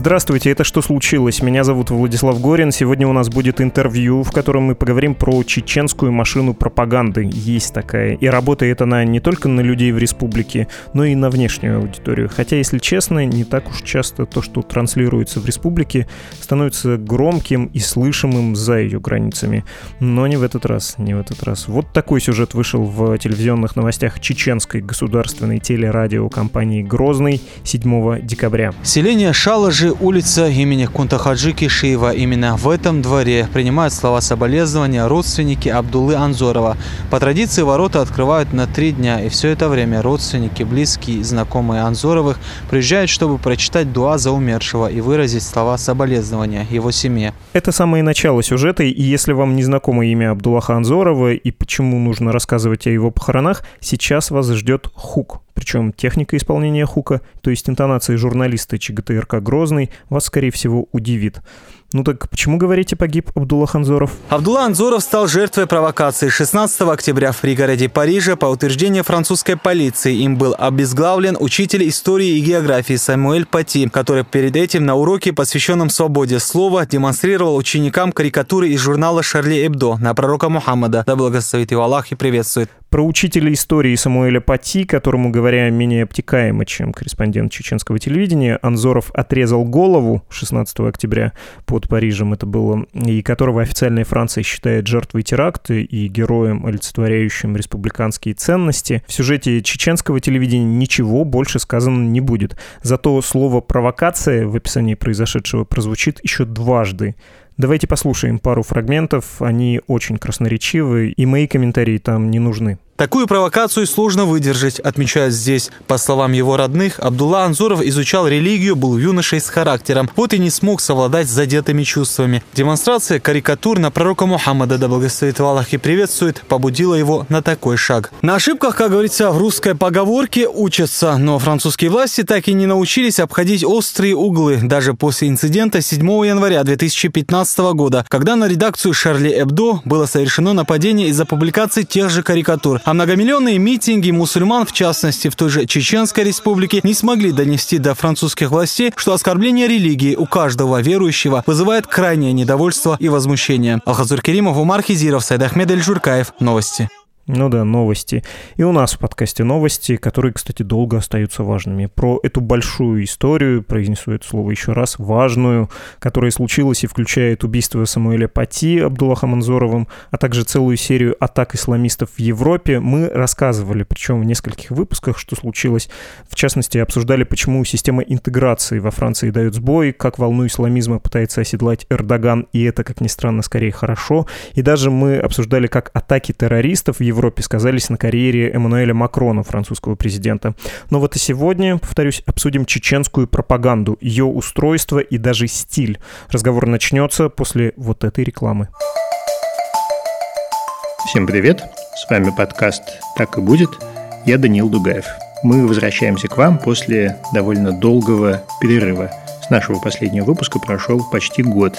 Здравствуйте, это «Что случилось?». Меня зовут Владислав Горин. Сегодня у нас будет интервью, в котором мы поговорим про чеченскую машину пропаганды. Есть такая. И работает она не только на людей в республике, но и на внешнюю аудиторию. Хотя, если честно, не так уж часто то, что транслируется в республике, становится громким и слышимым за ее границами. Но не в этот раз, не в этот раз. Вот такой сюжет вышел в телевизионных новостях чеченской государственной телерадиокомпании «Грозный» 7 декабря. Селение Шалажи улица имени Кунтахаджи Кишиева. Именно в этом дворе принимают слова соболезнования родственники Абдулы Анзорова. По традиции ворота открывают на три дня, и все это время родственники, близкие и знакомые Анзоровых приезжают, чтобы прочитать дуа за умершего и выразить слова соболезнования его семье. Это самое начало сюжета, и если вам не знакомо имя Абдуллаха Анзорова и почему нужно рассказывать о его похоронах, сейчас вас ждет хук. Причем техника исполнения хука, то есть интонации журналиста ЧГТРК «Грозный», вас, скорее всего, удивит. Ну так почему, говорите, погиб Абдулла Ханзоров? Абдулла Анзоров стал жертвой провокации 16 октября в пригороде Парижа. По утверждению французской полиции им был обезглавлен учитель истории и географии Самуэль Пати, который перед этим на уроке, посвященном свободе слова, демонстрировал ученикам карикатуры из журнала «Шарли Эбдо» на пророка Мухаммада. Да благословит его Аллах и приветствует. Про учителя истории Самуэля Пати, которому, говоря менее обтекаемо, чем корреспондент чеченского телевидения, Анзоров отрезал голову 16 октября под Парижем это было, и которого официальная Франция считает жертвой теракта и героем, олицетворяющим республиканские ценности, в сюжете чеченского телевидения ничего больше сказано не будет. Зато слово «провокация» в описании произошедшего прозвучит еще дважды. Давайте послушаем пару фрагментов, они очень красноречивы, и мои комментарии там не нужны. Такую провокацию сложно выдержать, отмечают здесь. По словам его родных, Абдулла Анзуров изучал религию, был юношей с характером. Вот и не смог совладать с задетыми чувствами. Демонстрация карикатур на пророка Мухаммада, да благословит Аллах и приветствует, побудила его на такой шаг. На ошибках, как говорится в русской поговорке, учатся. Но французские власти так и не научились обходить острые углы, даже после инцидента 7 января 2015 года, когда на редакцию Шарли Эбдо было совершено нападение из-за публикации тех же карикатур. А многомиллионные митинги мусульман, в частности в той же Чеченской республике, не смогли донести до французских властей, что оскорбление религии у каждого верующего вызывает крайнее недовольство и возмущение. Алхазур Керимов, Умар Хизиров, Сайд Ахмед Эль-Журкаев. Новости. Ну да, новости. И у нас в подкасте новости, которые, кстати, долго остаются важными. Про эту большую историю, произнесу это слово еще раз, важную, которая случилась и включает убийство Самуэля Пати Абдуллаха Манзоровым, а также целую серию атак исламистов в Европе, мы рассказывали, причем в нескольких выпусках, что случилось. В частности, обсуждали, почему система интеграции во Франции дает сбой, как волну исламизма пытается оседлать Эрдоган, и это, как ни странно, скорее хорошо. И даже мы обсуждали, как атаки террористов в Европе сказались на карьере Эммануэля Макрона, французского президента. Но вот и сегодня, повторюсь, обсудим чеченскую пропаганду, ее устройство и даже стиль. Разговор начнется после вот этой рекламы. Всем привет! С вами подкаст «Так и будет». Я Даниил Дугаев. Мы возвращаемся к вам после довольно долгого перерыва. С нашего последнего выпуска прошел почти год.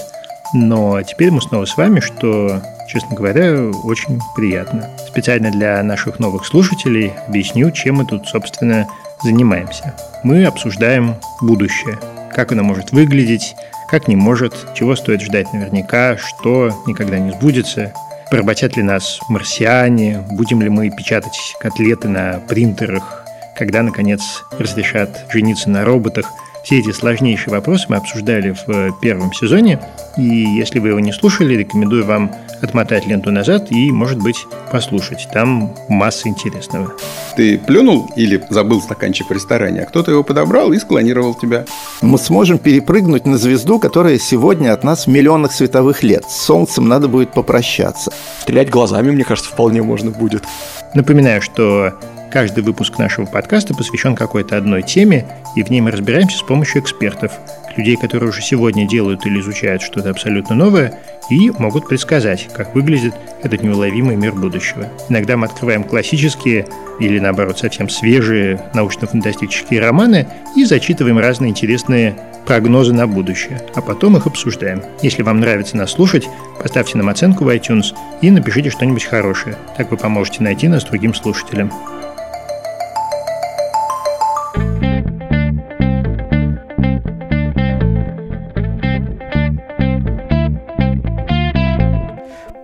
Но теперь мы снова с вами, что честно говоря, очень приятно. Специально для наших новых слушателей объясню, чем мы тут, собственно, занимаемся. Мы обсуждаем будущее, как оно может выглядеть, как не может, чего стоит ждать наверняка, что никогда не сбудется, поработят ли нас марсиане, будем ли мы печатать котлеты на принтерах, когда, наконец, разрешат жениться на роботах – все эти сложнейшие вопросы мы обсуждали в первом сезоне, и если вы его не слушали, рекомендую вам отмотать ленту назад и, может быть, послушать. Там масса интересного. Ты плюнул или забыл стаканчик в ресторане, а кто-то его подобрал и склонировал тебя. Мы сможем перепрыгнуть на звезду, которая сегодня от нас в миллионах световых лет. С Солнцем надо будет попрощаться. Стрелять глазами, мне кажется, вполне можно будет. Напоминаю, что Каждый выпуск нашего подкаста посвящен какой-то одной теме, и в ней мы разбираемся с помощью экспертов, людей, которые уже сегодня делают или изучают что-то абсолютно новое и могут предсказать, как выглядит этот неуловимый мир будущего. Иногда мы открываем классические или, наоборот, совсем свежие научно-фантастические романы и зачитываем разные интересные прогнозы на будущее, а потом их обсуждаем. Если вам нравится нас слушать, поставьте нам оценку в iTunes и напишите что-нибудь хорошее. Так вы поможете найти нас другим слушателям.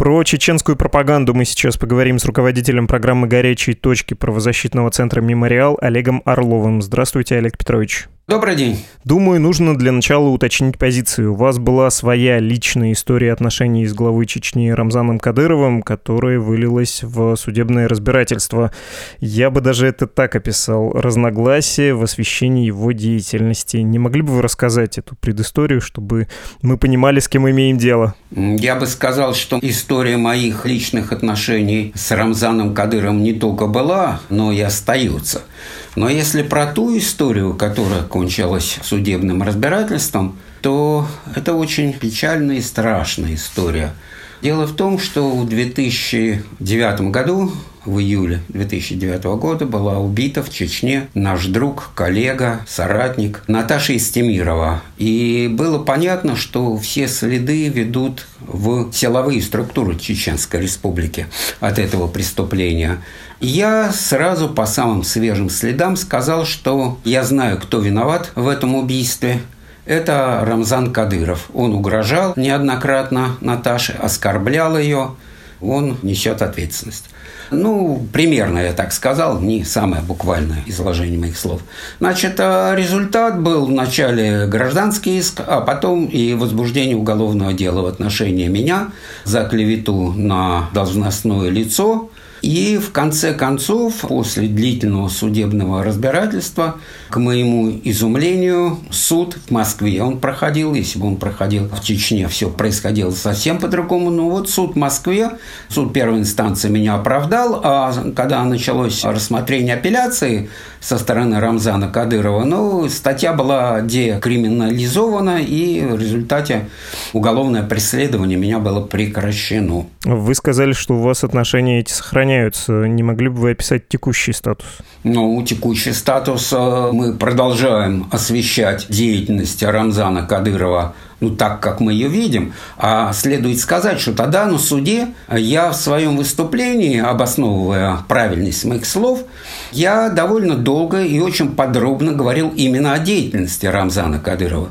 Про чеченскую пропаганду мы сейчас поговорим с руководителем программы «Горячие точки» правозащитного центра «Мемориал» Олегом Орловым. Здравствуйте, Олег Петрович. Добрый день. Думаю, нужно для начала уточнить позицию. У вас была своя личная история отношений с главой Чечни Рамзаном Кадыровым, которая вылилась в судебное разбирательство. Я бы даже это так описал. Разногласия в освещении его деятельности. Не могли бы вы рассказать эту предысторию, чтобы мы понимали, с кем имеем дело? Я бы сказал, что история моих личных отношений с Рамзаном Кадыровым не только была, но и остается. Но если про ту историю, которая кончилась судебным разбирательством, то это очень печальная и страшная история. Дело в том, что в 2009 году в июле 2009 года была убита в Чечне наш друг, коллега, соратник Наташа Истемирова. И было понятно, что все следы ведут в силовые структуры Чеченской Республики от этого преступления. Я сразу по самым свежим следам сказал, что я знаю, кто виноват в этом убийстве. Это Рамзан Кадыров. Он угрожал неоднократно Наташе, оскорблял ее. Он несет ответственность. Ну, примерно я так сказал, не самое буквальное изложение моих слов. Значит, а результат был вначале гражданский иск, а потом и возбуждение уголовного дела в отношении меня за клевету на должностное лицо – и в конце концов, после длительного судебного разбирательства, к моему изумлению, суд в Москве, он проходил, если бы он проходил в Чечне, все происходило совсем по-другому, но вот суд в Москве, суд первой инстанции меня оправдал, а когда началось рассмотрение апелляции со стороны Рамзана Кадырова, ну, статья была декриминализована, и в результате уголовное преследование меня было прекращено. Вы сказали, что у вас отношения эти сохраняются. Не могли бы вы описать текущий статус? Ну, текущий статус э, мы продолжаем освещать деятельность Рамзана Кадырова ну, так, как мы ее видим. А следует сказать, что тогда на суде я в своем выступлении, обосновывая правильность моих слов, я довольно долго и очень подробно говорил именно о деятельности Рамзана Кадырова.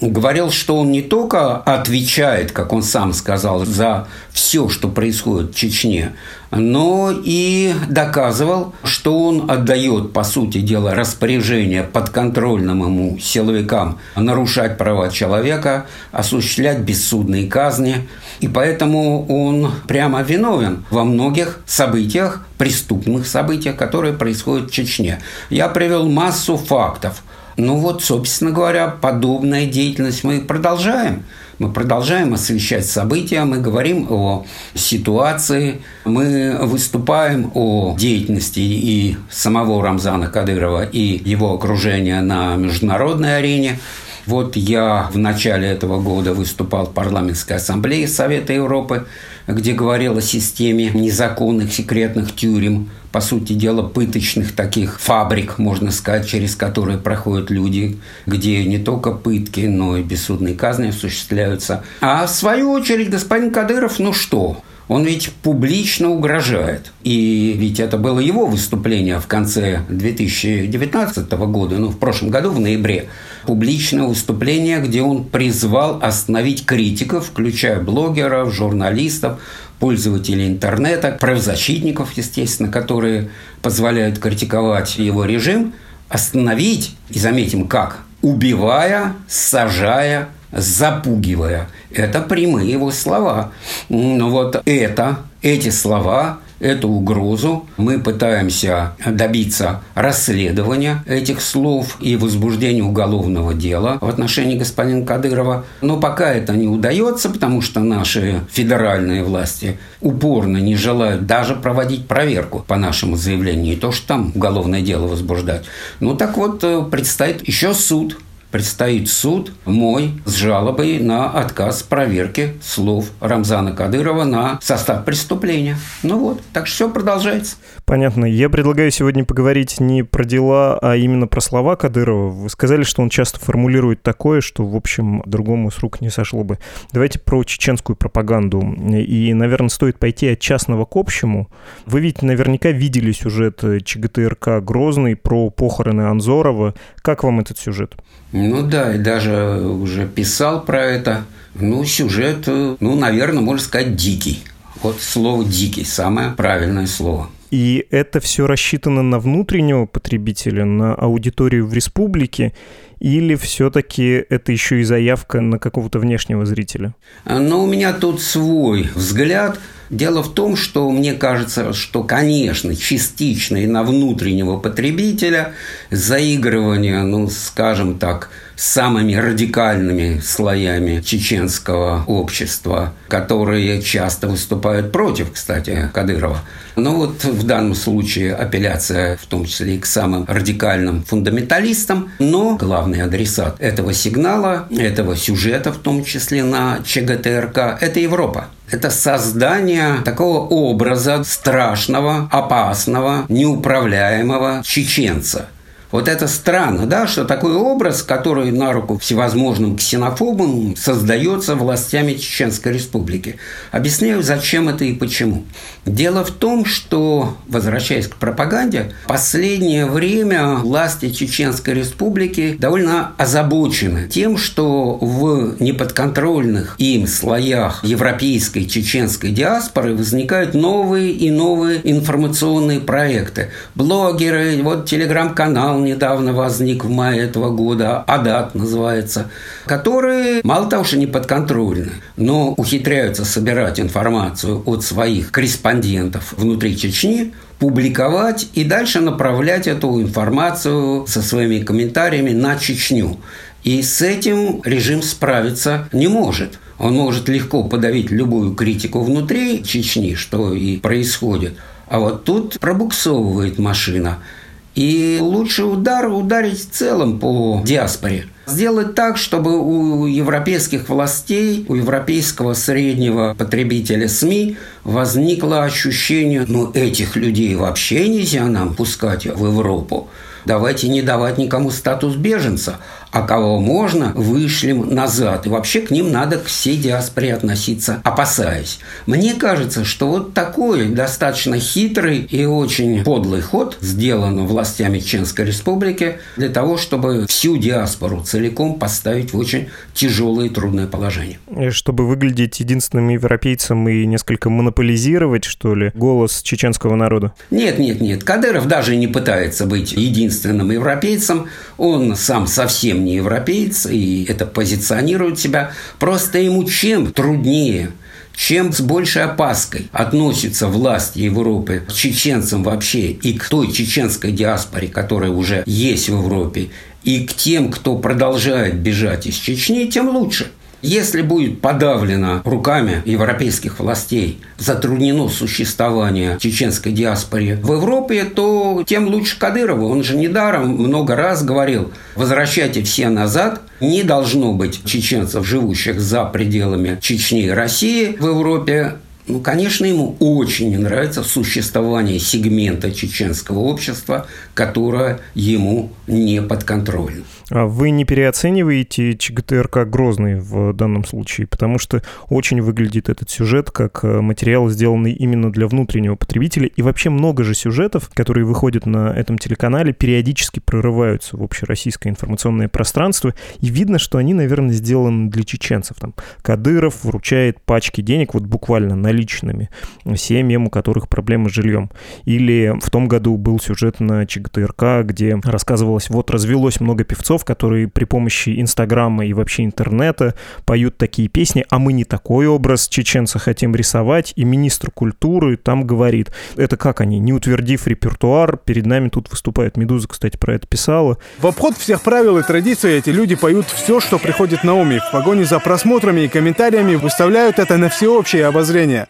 Говорил, что он не только отвечает, как он сам сказал, за все, что происходит в Чечне, но и доказывал, что он отдает, по сути дела, распоряжение подконтрольным ему силовикам нарушать права человека, осуществлять бессудные казни. И поэтому он прямо виновен во многих событиях, преступных событиях, которые происходят в Чечне. Я привел массу фактов. Ну вот, собственно говоря, подобная деятельность мы продолжаем. Мы продолжаем освещать события, мы говорим о ситуации, мы выступаем о деятельности и самого Рамзана Кадырова, и его окружения на международной арене. Вот я в начале этого года выступал в парламентской ассамблее Совета Европы, где говорил о системе незаконных секретных тюрем, по сути дела, пыточных таких фабрик, можно сказать, через которые проходят люди, где не только пытки, но и бессудные казни осуществляются. А в свою очередь господин Кадыров, ну что, он ведь публично угрожает. И ведь это было его выступление в конце 2019 года, ну, в прошлом году, в ноябре, публичное выступление, где он призвал остановить критиков, включая блогеров, журналистов, пользователей интернета, правозащитников, естественно, которые позволяют критиковать его режим, остановить, и заметим как, убивая, сажая, запугивая. Это прямые его слова. Но вот это, эти слова эту угрозу. Мы пытаемся добиться расследования этих слов и возбуждения уголовного дела в отношении господина Кадырова. Но пока это не удается, потому что наши федеральные власти упорно не желают даже проводить проверку по нашему заявлению, не то что там уголовное дело возбуждать. Ну так вот, э, предстоит еще суд предстоит суд мой с жалобой на отказ проверки слов Рамзана Кадырова на состав преступления. Ну вот, так что все продолжается. Понятно. Я предлагаю сегодня поговорить не про дела, а именно про слова Кадырова. Вы сказали, что он часто формулирует такое, что, в общем, другому с рук не сошло бы. Давайте про чеченскую пропаганду. И, наверное, стоит пойти от частного к общему. Вы ведь наверняка видели сюжет ЧГТРК «Грозный» про похороны Анзорова. Как вам этот сюжет? Ну да, и даже уже писал про это. Ну, сюжет, ну, наверное, можно сказать, дикий Вот слово «дикий» – самое правильное слово. И это все рассчитано на внутреннего потребителя, на аудиторию в республике, или все-таки это еще и заявка на какого-то внешнего зрителя? Но у меня тут свой взгляд. Дело в том, что мне кажется, что, конечно, частично и на внутреннего потребителя заигрывание, ну, скажем так, самыми радикальными слоями чеченского общества, которые часто выступают против, кстати, Кадырова. Но вот в данном случае апелляция в том числе и к самым радикальным фундаменталистам, но главный адресат этого сигнала, этого сюжета, в том числе на ЧГТРК, это Европа. Это создание такого образа страшного, опасного, неуправляемого чеченца – вот это странно, да, что такой образ, который на руку всевозможным ксенофобам создается властями Чеченской Республики. Объясняю, зачем это и почему. Дело в том, что, возвращаясь к пропаганде, последнее время власти Чеченской Республики довольно озабочены тем, что в неподконтрольных им слоях европейской чеченской диаспоры возникают новые и новые информационные проекты. Блогеры, вот телеграм-канал канал недавно возник в мае этого года, Адат называется, которые мало того, что не подконтрольны, но ухитряются собирать информацию от своих корреспондентов внутри Чечни, публиковать и дальше направлять эту информацию со своими комментариями на Чечню. И с этим режим справиться не может. Он может легко подавить любую критику внутри Чечни, что и происходит. А вот тут пробуксовывает машина – и лучше удар ударить в целом по диаспоре. Сделать так, чтобы у европейских властей, у европейского среднего потребителя СМИ возникло ощущение, ну, этих людей вообще нельзя нам пускать в Европу. Давайте не давать никому статус беженца, а кого можно, вышлем назад. И вообще к ним надо к всей диаспоре относиться, опасаясь. Мне кажется, что вот такой достаточно хитрый и очень подлый ход сделан властями Чеченской Республики для того, чтобы всю диаспору целиком поставить в очень тяжелое и трудное положение. Чтобы выглядеть единственным европейцем и несколько монополизировать, что ли, голос чеченского народа? Нет, нет, нет. Кадыров даже не пытается быть единственным европейцем. Он сам совсем не европеец, и это позиционирует себя. Просто ему чем труднее чем с большей опаской относится власть Европы к чеченцам вообще и к той чеченской диаспоре, которая уже есть в Европе, и к тем, кто продолжает бежать из Чечни, тем лучше – если будет подавлено руками европейских властей, затруднено существование чеченской диаспоры в Европе, то тем лучше Кадырову. Он же недаром много раз говорил, возвращайте все назад, не должно быть чеченцев, живущих за пределами Чечни и России в Европе, ну, конечно, ему очень не нравится существование сегмента чеченского общества, которое ему не подконтрольно. А вы не переоцениваете ЧГТРК Грозный в данном случае, потому что очень выглядит этот сюжет как э, материал, сделанный именно для внутреннего потребителя, и вообще много же сюжетов, которые выходят на этом телеканале, периодически прорываются в общероссийское информационное пространство, и видно, что они, наверное, сделаны для чеченцев. Там Кадыров вручает пачки денег, вот буквально наличными, семьям, у которых проблемы с жильем. Или в том году был сюжет на ЧГТРК, где рассказывалось, вот развелось много певцов, которые при помощи Инстаграма и вообще интернета поют такие песни, а мы не такой образ чеченца хотим рисовать, и министр культуры там говорит, это как они, не утвердив репертуар, перед нами тут выступает Медуза, кстати, про это писала. В обход всех правил и традиций эти люди поют все, что приходит на ум, и в погоне за просмотрами и комментариями выставляют это на всеобщее обозрение.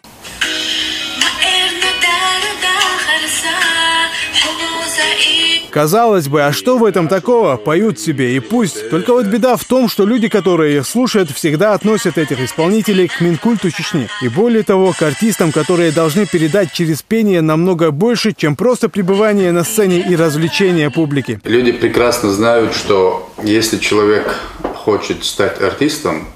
Казалось бы, а что в этом такого? Поют себе и пусть. Только вот беда в том, что люди, которые их слушают, всегда относят этих исполнителей к Минкульту Чечни. И более того, к артистам, которые должны передать через пение намного больше, чем просто пребывание на сцене и развлечение публики. Люди прекрасно знают, что если человек хочет стать артистом,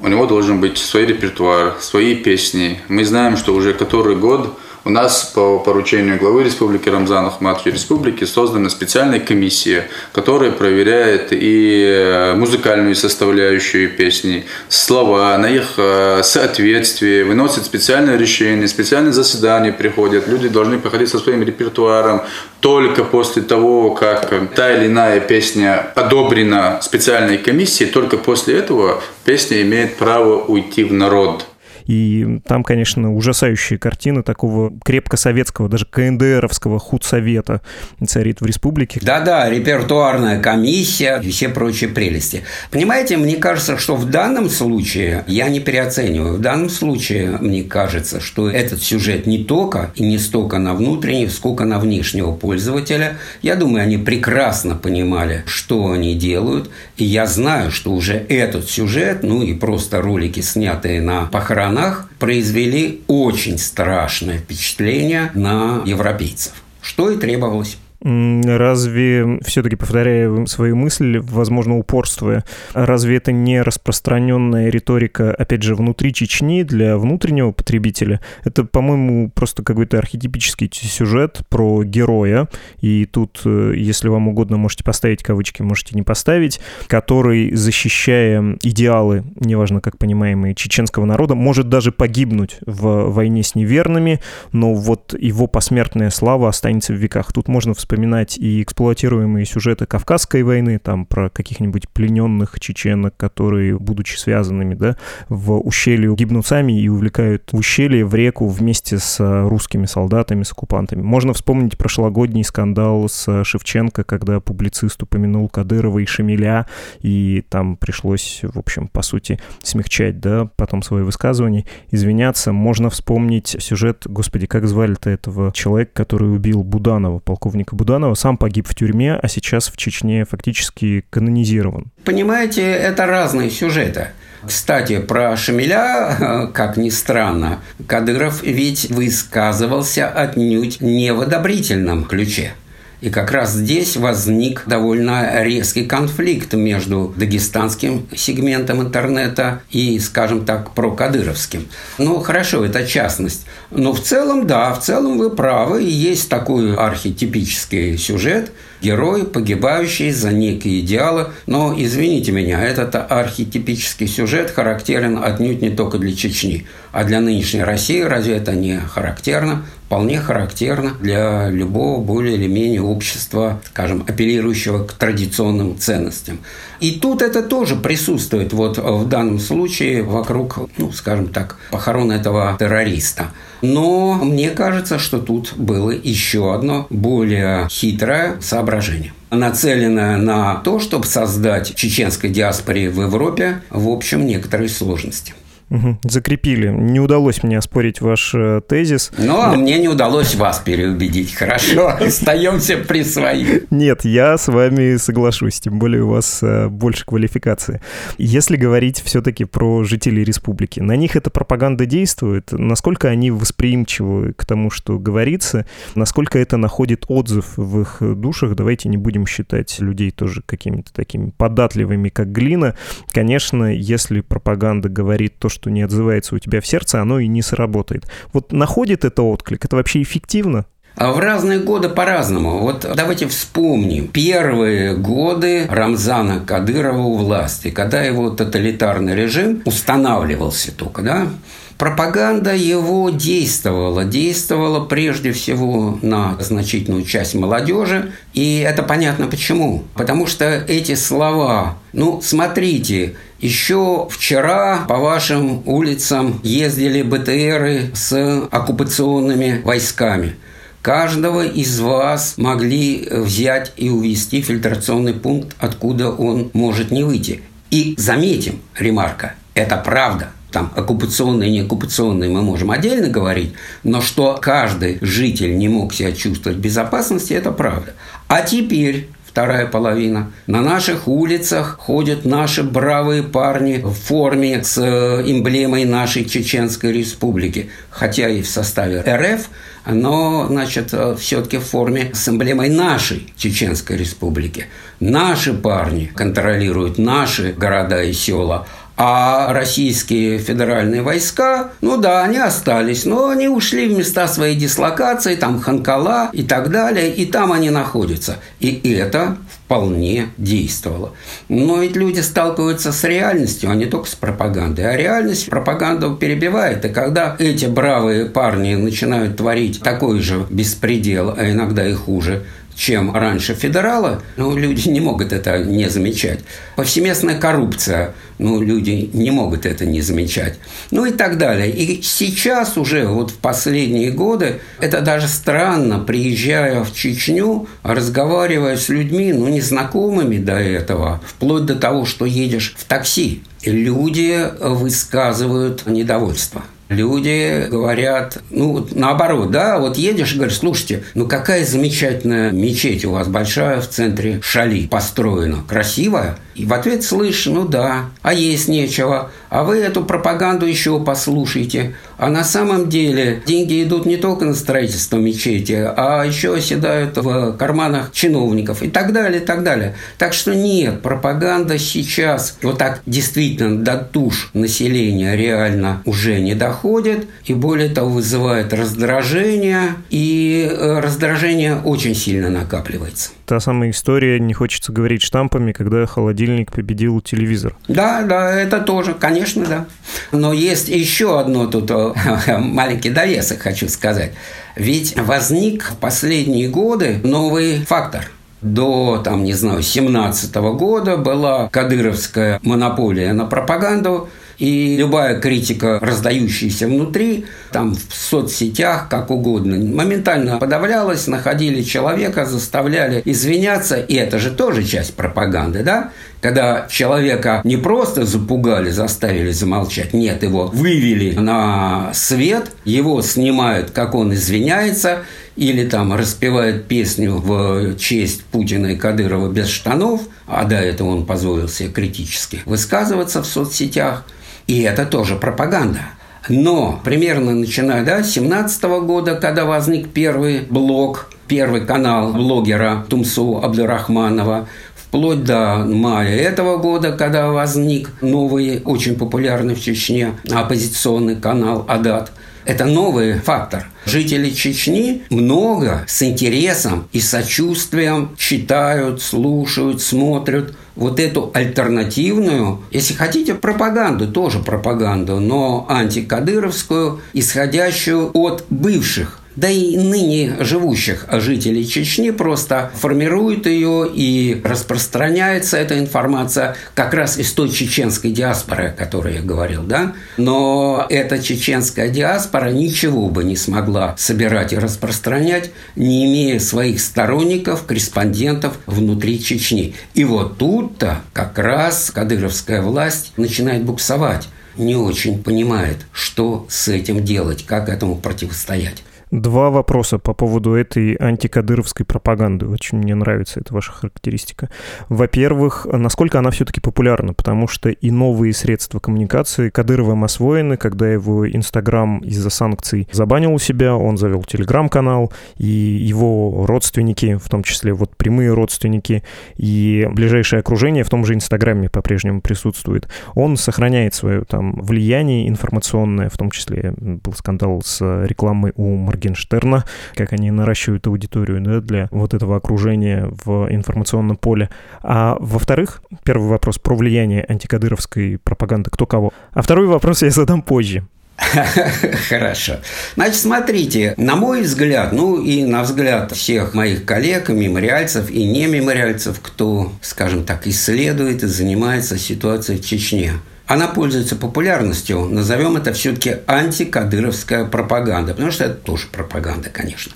у него должен быть свой репертуар, свои песни. Мы знаем, что уже который год У нас по поручению главы республики Рамзана Ахмадхи Республики создана специальная комиссия, которая проверяет и э, музыкальную составляющую песни, слова, на их э, соответствие, выносит специальное решение, специальные заседания приходят. Люди должны приходить со своим репертуаром только после того, как та или иная песня одобрена специальной комиссией, только после этого песня имеет право уйти в народ. И там, конечно, ужасающие картины такого крепко советского, даже КНДРовского худсовета царит в республике. Да-да, репертуарная комиссия и все прочие прелести. Понимаете, мне кажется, что в данном случае, я не переоцениваю, в данном случае мне кажется, что этот сюжет не только и не столько на внутреннего, сколько на внешнего пользователя. Я думаю, они прекрасно понимали, что они делают. И я знаю, что уже этот сюжет, ну и просто ролики, снятые на похоронах, странах произвели очень страшное впечатление на европейцев, что и требовалось. Разве, все-таки повторяя свою мысль, возможно, упорствуя, разве это не распространенная риторика, опять же, внутри Чечни для внутреннего потребителя? Это, по-моему, просто какой-то архетипический сюжет про героя, и тут, э, если вам угодно, можете поставить кавычки, можете не поставить, который, защищая идеалы, неважно, как понимаемые, чеченского народа, может даже погибнуть в войне с неверными, но вот его посмертная слава останется в веках. Тут можно вспомнить вспоминать и эксплуатируемые сюжеты Кавказской войны, там про каких-нибудь плененных чеченок, которые, будучи связанными, да, в ущелье гибнут сами и увлекают в ущелье, в реку вместе с русскими солдатами, с оккупантами. Можно вспомнить прошлогодний скандал с Шевченко, когда публицист упомянул Кадырова и Шамиля, и там пришлось, в общем, по сути, смягчать, да, потом свои высказывания, извиняться. Можно вспомнить сюжет, господи, как звали-то этого человека, который убил Буданова, полковника Буданова сам погиб в тюрьме, а сейчас в Чечне фактически канонизирован. Понимаете, это разные сюжеты. Кстати, про Шамиля, как ни странно, Кадыров ведь высказывался отнюдь не в одобрительном ключе. И как раз здесь возник довольно резкий конфликт между дагестанским сегментом интернета и, скажем так, прокадыровским. Ну, хорошо, это частность. Но в целом, да, в целом вы правы. Есть такой архетипический сюжет – герой, погибающий за некие идеалы. Но, извините меня, этот архетипический сюжет характерен отнюдь не только для Чечни, а для нынешней России. Разве это не характерно? вполне характерно для любого более или менее общества, скажем, апеллирующего к традиционным ценностям. И тут это тоже присутствует вот в данном случае вокруг, ну, скажем так, похорон этого террориста. Но мне кажется, что тут было еще одно более хитрое соображение нацеленное на то, чтобы создать чеченской диаспоре в Европе, в общем, некоторые сложности. Угу, закрепили. Не удалось мне оспорить ваш э, тезис. Ну, а мне не удалось вас переубедить. Хорошо, остаемся при своих. Нет, я с вами соглашусь, тем более у вас э, больше квалификации. Если говорить все-таки про жителей республики, на них эта пропаганда действует? Насколько они восприимчивы к тому, что говорится? Насколько это находит отзыв в их душах? Давайте не будем считать людей тоже какими-то такими податливыми, как глина. Конечно, если пропаганда говорит то, что что не отзывается у тебя в сердце, оно и не сработает. Вот находит это отклик, это вообще эффективно? А в разные годы по-разному. Вот давайте вспомним первые годы Рамзана Кадырова у власти, когда его тоталитарный режим устанавливался только, да? Пропаганда его действовала, действовала прежде всего на значительную часть молодежи, и это понятно почему. Потому что эти слова, ну, смотрите, еще вчера по вашим улицам ездили БТРы с оккупационными войсками. Каждого из вас могли взять и увести фильтрационный пункт, откуда он может не выйти. И заметим, ремарка, это правда там оккупационные и неоккупационные мы можем отдельно говорить, но что каждый житель не мог себя чувствовать в безопасности, это правда. А теперь вторая половина. На наших улицах ходят наши бравые парни в форме с э, эмблемой нашей Чеченской Республики, хотя и в составе РФ, но, значит, э, все-таки в форме с эмблемой нашей Чеченской Республики. Наши парни контролируют наши города и села, А российские федеральные войска, ну да, они остались, но они ушли в места своей дислокации, там Ханкала и так далее, и там они находятся. И это вполне действовало. Но ведь люди сталкиваются с реальностью, а не только с пропагандой. А реальность пропаганду перебивает. И когда эти бравые парни начинают творить такой же беспредел, а иногда и хуже, чем раньше федерала, ну, люди не могут это не замечать. Повсеместная коррупция, ну, люди не могут это не замечать. Ну и так далее. И сейчас уже, вот в последние годы, это даже странно, приезжая в Чечню, разговаривая с людьми, ну, незнакомыми до этого, вплоть до того, что едешь в такси, люди высказывают недовольство – Люди говорят, ну, наоборот, да, вот едешь и говоришь, слушайте, ну какая замечательная мечеть у вас большая в центре Шали построена, красивая. И в ответ слышишь, ну да, а есть нечего, а вы эту пропаганду еще послушайте. А на самом деле деньги идут не только на строительство мечети, а еще оседают в карманах чиновников и так далее, и так далее. Так что нет, пропаганда сейчас вот так действительно до туш населения реально уже не доходит, и более того вызывает раздражение, и э, раздражение очень сильно накапливается та самая история, не хочется говорить штампами, когда холодильник победил телевизор. Да, да, это тоже, конечно, да. Но есть еще одно тут маленький довесок, хочу сказать. Ведь возник в последние годы новый фактор – до, там, не знаю, 17 года была кадыровская монополия на пропаганду, и любая критика, раздающаяся внутри, там в соцсетях, как угодно, моментально подавлялась, находили человека, заставляли извиняться, и это же тоже часть пропаганды, да? Когда человека не просто запугали, заставили замолчать, нет, его вывели на свет, его снимают, как он извиняется, или там распевает песню в честь Путина и Кадырова без штанов, а до этого он позволил себе критически высказываться в соцсетях – и это тоже пропаганда. Но примерно начиная с 17 года, когда возник первый блог, первый канал блогера Тумсу Абдурахманова, вплоть до мая этого года, когда возник новый, очень популярный в Чечне оппозиционный канал «Адат», это новый фактор. Жители Чечни много с интересом и сочувствием читают, слушают, смотрят вот эту альтернативную, если хотите, пропаганду, тоже пропаганду, но антикадыровскую, исходящую от бывших да и ныне живущих жителей Чечни просто формируют ее и распространяется эта информация как раз из той чеченской диаспоры, о которой я говорил, да? Но эта чеченская диаспора ничего бы не смогла собирать и распространять, не имея своих сторонников, корреспондентов внутри Чечни. И вот тут-то как раз кадыровская власть начинает буксовать не очень понимает, что с этим делать, как этому противостоять. Два вопроса по поводу этой антикадыровской пропаганды. Очень мне нравится эта ваша характеристика. Во-первых, насколько она все-таки популярна, потому что и новые средства коммуникации Кадыровым освоены, когда его Инстаграм из-за санкций забанил у себя, он завел Телеграм-канал, и его родственники, в том числе вот прямые родственники и ближайшее окружение в том же Инстаграме по-прежнему присутствует. Он сохраняет свое там влияние информационное, в том числе был скандал с рекламой у Маргариты Моргенштерна, как они наращивают аудиторию да, для вот этого окружения в информационном поле. А во-вторых, первый вопрос про влияние антикадыровской пропаганды, кто кого. А второй вопрос я задам позже. Хорошо. Значит, смотрите, на мой взгляд, ну и на взгляд всех моих коллег, мемориальцев и не мемориальцев, кто, скажем так, исследует и занимается ситуацией в Чечне, она пользуется популярностью, назовем это все-таки антикадыровская пропаганда, потому что это тоже пропаганда, конечно.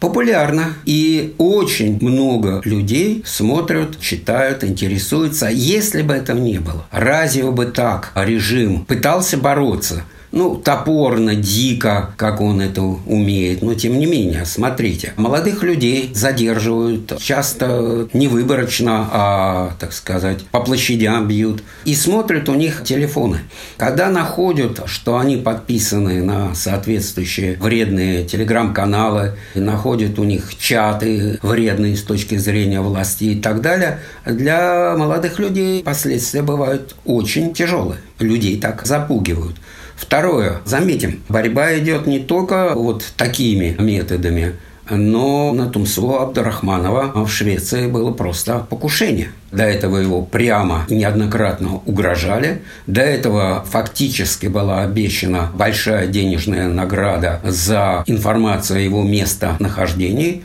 Популярна, и очень много людей смотрят, читают, интересуются. Если бы этого не было, разве бы так режим пытался бороться – ну, топорно, дико, как он это умеет, но тем не менее, смотрите, молодых людей задерживают, часто не выборочно, а, так сказать, по площадям бьют, и смотрят у них телефоны. Когда находят, что они подписаны на соответствующие вредные телеграм-каналы, находят у них чаты вредные с точки зрения власти и так далее, для молодых людей последствия бывают очень тяжелые. людей так запугивают. Второе, заметим, борьба идет не только вот такими методами, но на Тумсо Абдурахманова в Швеции было просто покушение. До этого его прямо неоднократно угрожали. До этого фактически была обещана большая денежная награда за информацию о его местонахождении.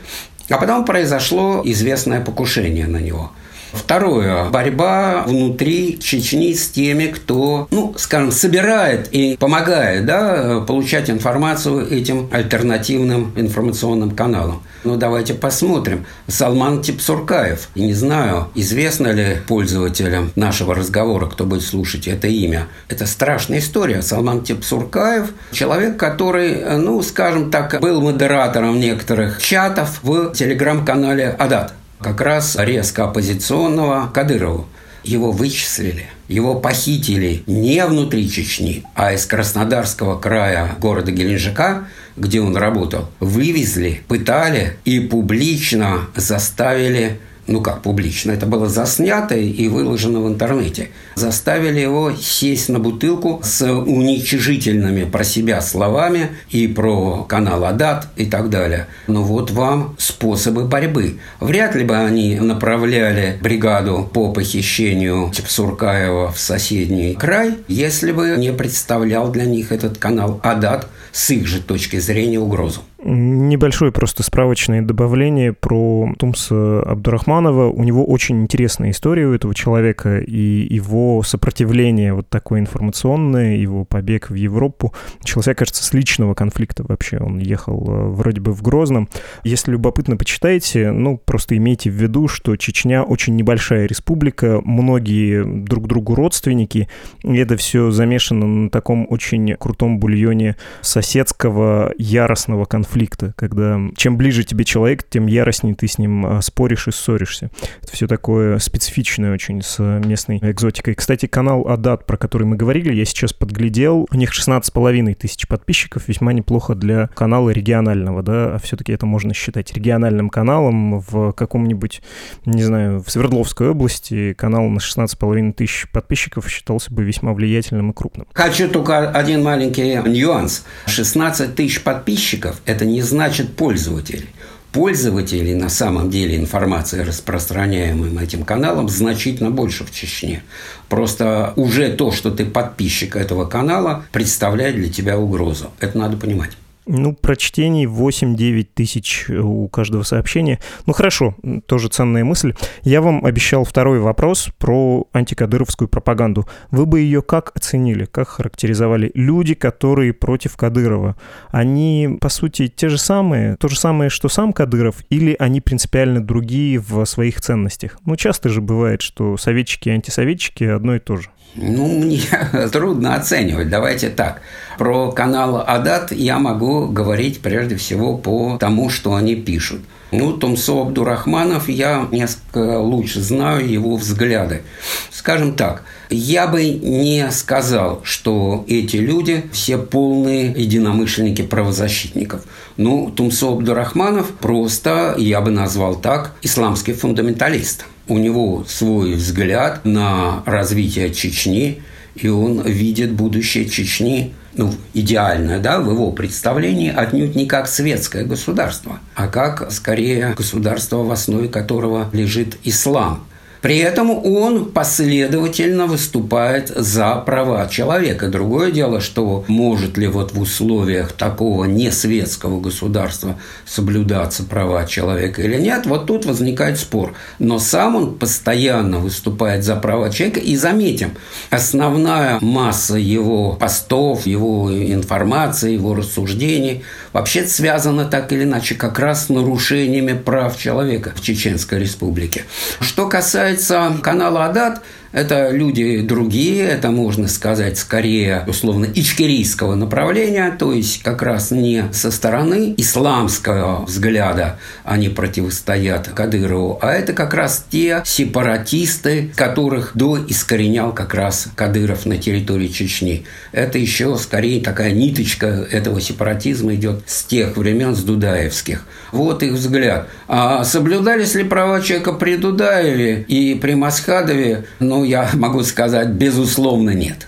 А потом произошло известное покушение на него – Второе. Борьба внутри Чечни с теми, кто, ну, скажем, собирает и помогает да, получать информацию этим альтернативным информационным каналам. Ну, давайте посмотрим. Салман Типсуркаев. Не знаю, известно ли пользователям нашего разговора, кто будет слушать это имя. Это страшная история. Салман Типсуркаев – человек, который, ну, скажем так, был модератором некоторых чатов в телеграм-канале «Адат» как раз резко оппозиционного Кадырову. Его вычислили, его похитили не внутри Чечни, а из Краснодарского края города Геленджика, где он работал, вывезли, пытали и публично заставили ну как публично, это было заснято и выложено в интернете, заставили его сесть на бутылку с уничижительными про себя словами и про канал Адат и так далее. Ну вот вам способы борьбы. Вряд ли бы они направляли бригаду по похищению Чепсуркаева в соседний край, если бы не представлял для них этот канал Адат с их же точки зрения угрозу. Небольшое просто справочное добавление про Тумса Абдурахманова. У него очень интересная история у этого человека, и его сопротивление вот такое информационное, его побег в Европу начался, кажется, с личного конфликта вообще. Он ехал э, вроде бы в Грозном. Если любопытно, почитайте, ну, просто имейте в виду, что Чечня очень небольшая республика, многие друг другу родственники, и это все замешано на таком очень крутом бульоне соседского яростного конфликта когда чем ближе тебе человек, тем яростнее ты с ним а, споришь и ссоришься. Это все такое специфичное очень с местной экзотикой. Кстати, канал Адат, про который мы говорили, я сейчас подглядел. У них 16,5 тысяч подписчиков, весьма неплохо для канала регионального, да, а все-таки это можно считать региональным каналом в каком-нибудь, не знаю, в Свердловской области канал на 16,5 тысяч подписчиков считался бы весьма влиятельным и крупным. Хочу только один маленький нюанс. 16 тысяч подписчиков – это не значит пользователь. Пользователей на самом деле информации, распространяемым этим каналом, значительно больше в Чечне. Просто уже то, что ты подписчик этого канала, представляет для тебя угрозу. Это надо понимать. Ну, прочтений 8-9 тысяч у каждого сообщения. Ну, хорошо, тоже ценная мысль. Я вам обещал второй вопрос про антикадыровскую пропаганду. Вы бы ее как оценили, как характеризовали? Люди, которые против Кадырова, они, по сути, те же самые, то же самое, что сам Кадыров, или они принципиально другие в своих ценностях? Ну, часто же бывает, что советчики и антисоветчики одно и то же. Ну, мне трудно оценивать. Давайте так. Про канал Адат я могу говорить прежде всего по тому, что они пишут. Ну, Томсо Абдурахманов, я несколько лучше знаю его взгляды. Скажем так, я бы не сказал, что эти люди все полные единомышленники правозащитников. Ну, Тумсо Абдурахманов просто, я бы назвал так, исламский фундаменталист. У него свой взгляд на развитие Чечни, и он видит будущее Чечни ну, идеальное, да, в его представлении отнюдь не как светское государство, а как, скорее, государство, в основе которого лежит ислам. При этом он последовательно выступает за права человека. Другое дело, что может ли вот в условиях такого несветского государства соблюдаться права человека или нет, вот тут возникает спор. Но сам он постоянно выступает за права человека. И заметим, основная масса его постов, его информации, его рассуждений вообще связана так или иначе как раз с нарушениями прав человека в Чеченской Республике. Что касается канала Адат, это люди другие, это можно сказать скорее условно ичкерийского направления, то есть как раз не со стороны исламского взгляда они противостоят Кадырову, а это как раз те сепаратисты, которых до искоренял как раз Кадыров на территории Чечни. Это еще скорее такая ниточка этого сепаратизма идет с тех времен, с Дудаевских. Вот их взгляд. А соблюдались ли права человека при Дудаеве и при Масхадове? Ну, я могу сказать, безусловно, нет.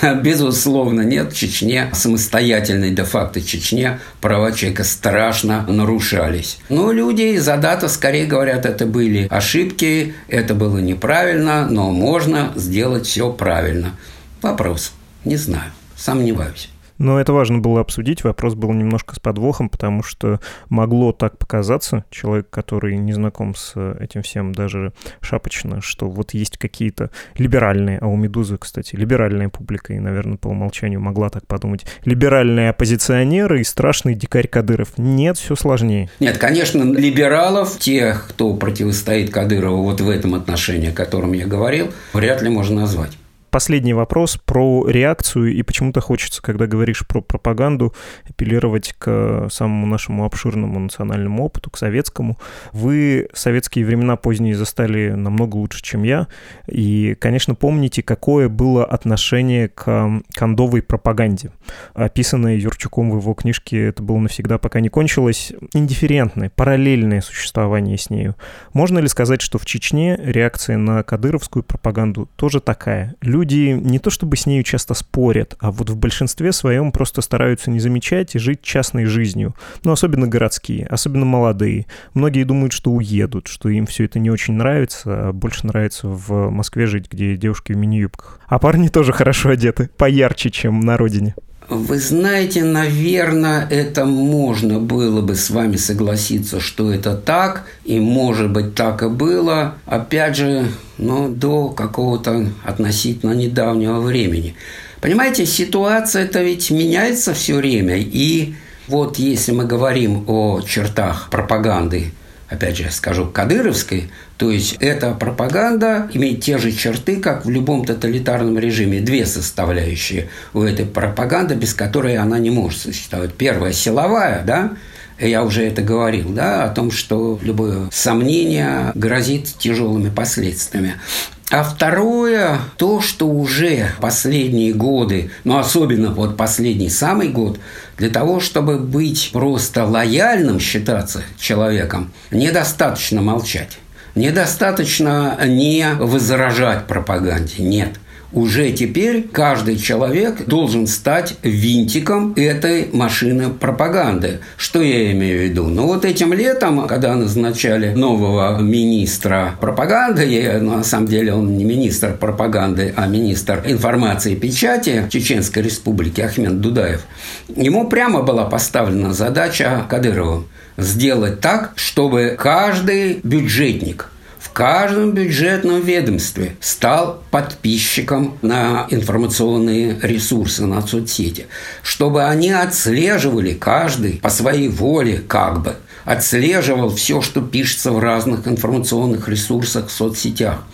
Безусловно, нет. В Чечне, самостоятельной де-факто Чечне, права человека страшно нарушались. Но люди за дата скорее говорят, это были ошибки, это было неправильно, но можно сделать все правильно. Вопрос. Не знаю. Сомневаюсь. Но это важно было обсудить. Вопрос был немножко с подвохом, потому что могло так показаться, человек, который не знаком с этим всем даже шапочно, что вот есть какие-то либеральные, а у «Медузы», кстати, либеральная публика, и, наверное, по умолчанию могла так подумать, либеральные оппозиционеры и страшный дикарь Кадыров. Нет, все сложнее. Нет, конечно, либералов, тех, кто противостоит Кадырову вот в этом отношении, о котором я говорил, вряд ли можно назвать последний вопрос про реакцию, и почему-то хочется, когда говоришь про пропаганду, апеллировать к самому нашему обширному национальному опыту, к советскому. Вы советские времена поздние застали намного лучше, чем я, и, конечно, помните, какое было отношение к кондовой пропаганде. Описанное Юрчуком в его книжке «Это было навсегда, пока не кончилось», индифферентное, параллельное существование с нею. Можно ли сказать, что в Чечне реакция на кадыровскую пропаганду тоже такая? Люди люди не то чтобы с нею часто спорят, а вот в большинстве своем просто стараются не замечать и жить частной жизнью. Ну, особенно городские, особенно молодые. Многие думают, что уедут, что им все это не очень нравится, а больше нравится в Москве жить, где девушки в мини-юбках. А парни тоже хорошо одеты, поярче, чем на родине. Вы знаете, наверное, это можно было бы с вами согласиться, что это так, и может быть так и было, опять же, но до какого-то относительно недавнего времени. Понимаете, ситуация это ведь меняется все время, и вот если мы говорим о чертах пропаганды опять же скажу, кадыровской, то есть эта пропаганда имеет те же черты, как в любом тоталитарном режиме. Две составляющие у этой пропаганды, без которой она не может существовать. Первая – силовая, да, я уже это говорил, да, о том, что любое сомнение грозит тяжелыми последствиями. А второе, то, что уже последние годы, ну особенно вот последний самый год, для того, чтобы быть просто лояльным, считаться человеком, недостаточно молчать. Недостаточно не возражать пропаганде, нет уже теперь каждый человек должен стать винтиком этой машины пропаганды. Что я имею в виду? Ну вот этим летом, когда назначали нового министра пропаганды, я, ну, на самом деле он не министр пропаганды, а министр информации и печати Чеченской Республики Ахмед Дудаев, ему прямо была поставлена задача Кадырову сделать так, чтобы каждый бюджетник каждом бюджетном ведомстве стал подписчиком на информационные ресурсы, на соцсети, чтобы они отслеживали каждый по своей воле как бы, отслеживал все, что пишется в разных информационных ресурсах в соцсетях.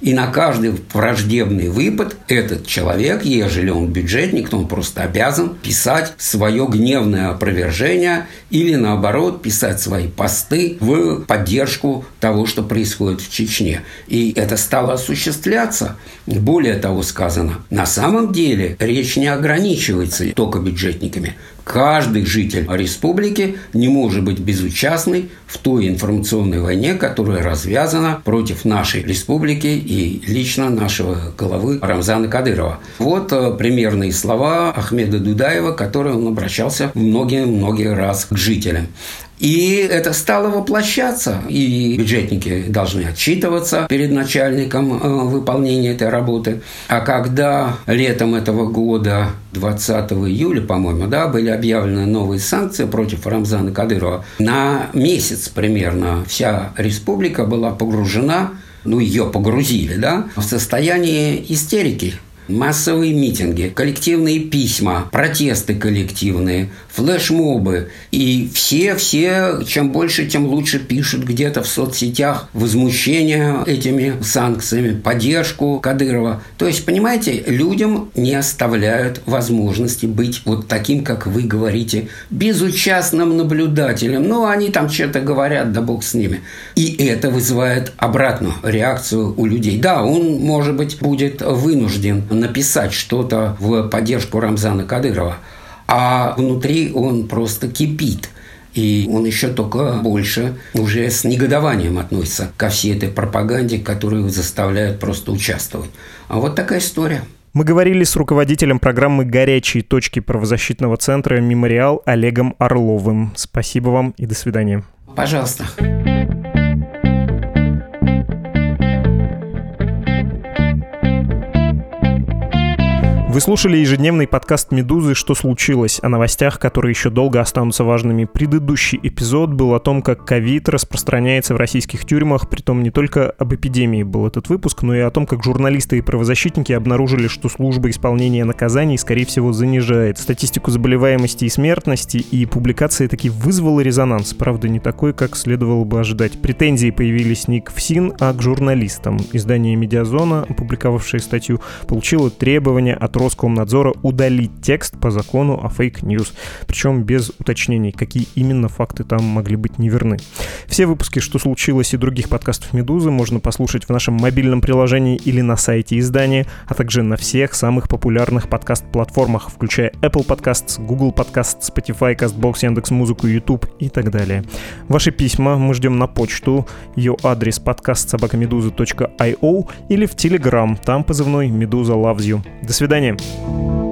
И на каждый враждебный выпад этот человек, ежели он бюджетник, то он просто обязан писать свое гневное опровержение или наоборот писать свои посты в поддержку того, что происходит в Чечне. И это стало осуществляться. Более того сказано, на самом деле речь не ограничивается только бюджетниками. Каждый житель республики не может быть безучастный в той информационной войне, которая развязана против нашей республики и лично нашего главы Рамзана Кадырова. Вот э, примерные слова Ахмеда Дудаева, которые он обращался многие-многие раз к жителям. И это стало воплощаться, и бюджетники должны отчитываться перед начальником э, выполнения этой работы. А когда летом этого года, 20 июля, по-моему, да, были объявлены новые санкции против Рамзана Кадырова, на месяц примерно вся республика была погружена ну, ее погрузили, да, в состояние истерики массовые митинги, коллективные письма, протесты коллективные, флешмобы. И все-все, чем больше, тем лучше пишут где-то в соцсетях возмущение этими санкциями, поддержку Кадырова. То есть, понимаете, людям не оставляют возможности быть вот таким, как вы говорите, безучастным наблюдателем. Ну, они там что-то говорят, да бог с ними. И это вызывает обратную реакцию у людей. Да, он, может быть, будет вынужден написать что-то в поддержку Рамзана Кадырова, а внутри он просто кипит. И он еще только больше уже с негодованием относится ко всей этой пропаганде, которую заставляют просто участвовать. А вот такая история. Мы говорили с руководителем программы «Горячие точки» правозащитного центра «Мемориал» Олегом Орловым. Спасибо вам и до свидания. Пожалуйста. Вы слушали ежедневный подкаст «Медузы. Что случилось?» о новостях, которые еще долго останутся важными. Предыдущий эпизод был о том, как ковид распространяется в российских тюрьмах, притом не только об эпидемии был этот выпуск, но и о том, как журналисты и правозащитники обнаружили, что служба исполнения наказаний, скорее всего, занижает статистику заболеваемости и смертности, и публикация таки вызвала резонанс, правда, не такой, как следовало бы ожидать. Претензии появились не к ФСИН, а к журналистам. Издание «Медиазона», опубликовавшее статью, получило требования от Роскомнадзора удалить текст по закону о fake news, причем без уточнений, какие именно факты там могли быть неверны. Все выпуски «Что случилось» и других подкастов «Медузы» можно послушать в нашем мобильном приложении или на сайте издания, а также на всех самых популярных подкаст-платформах, включая Apple Podcasts, Google Podcasts, Spotify, CastBox, Яндекс.Музыку, YouTube и так далее. Ваши письма мы ждем на почту. Ее адрес подкаст собакамедуза.io или в Telegram. Там позывной «Медуза loves you». До свидания. Unternehmen.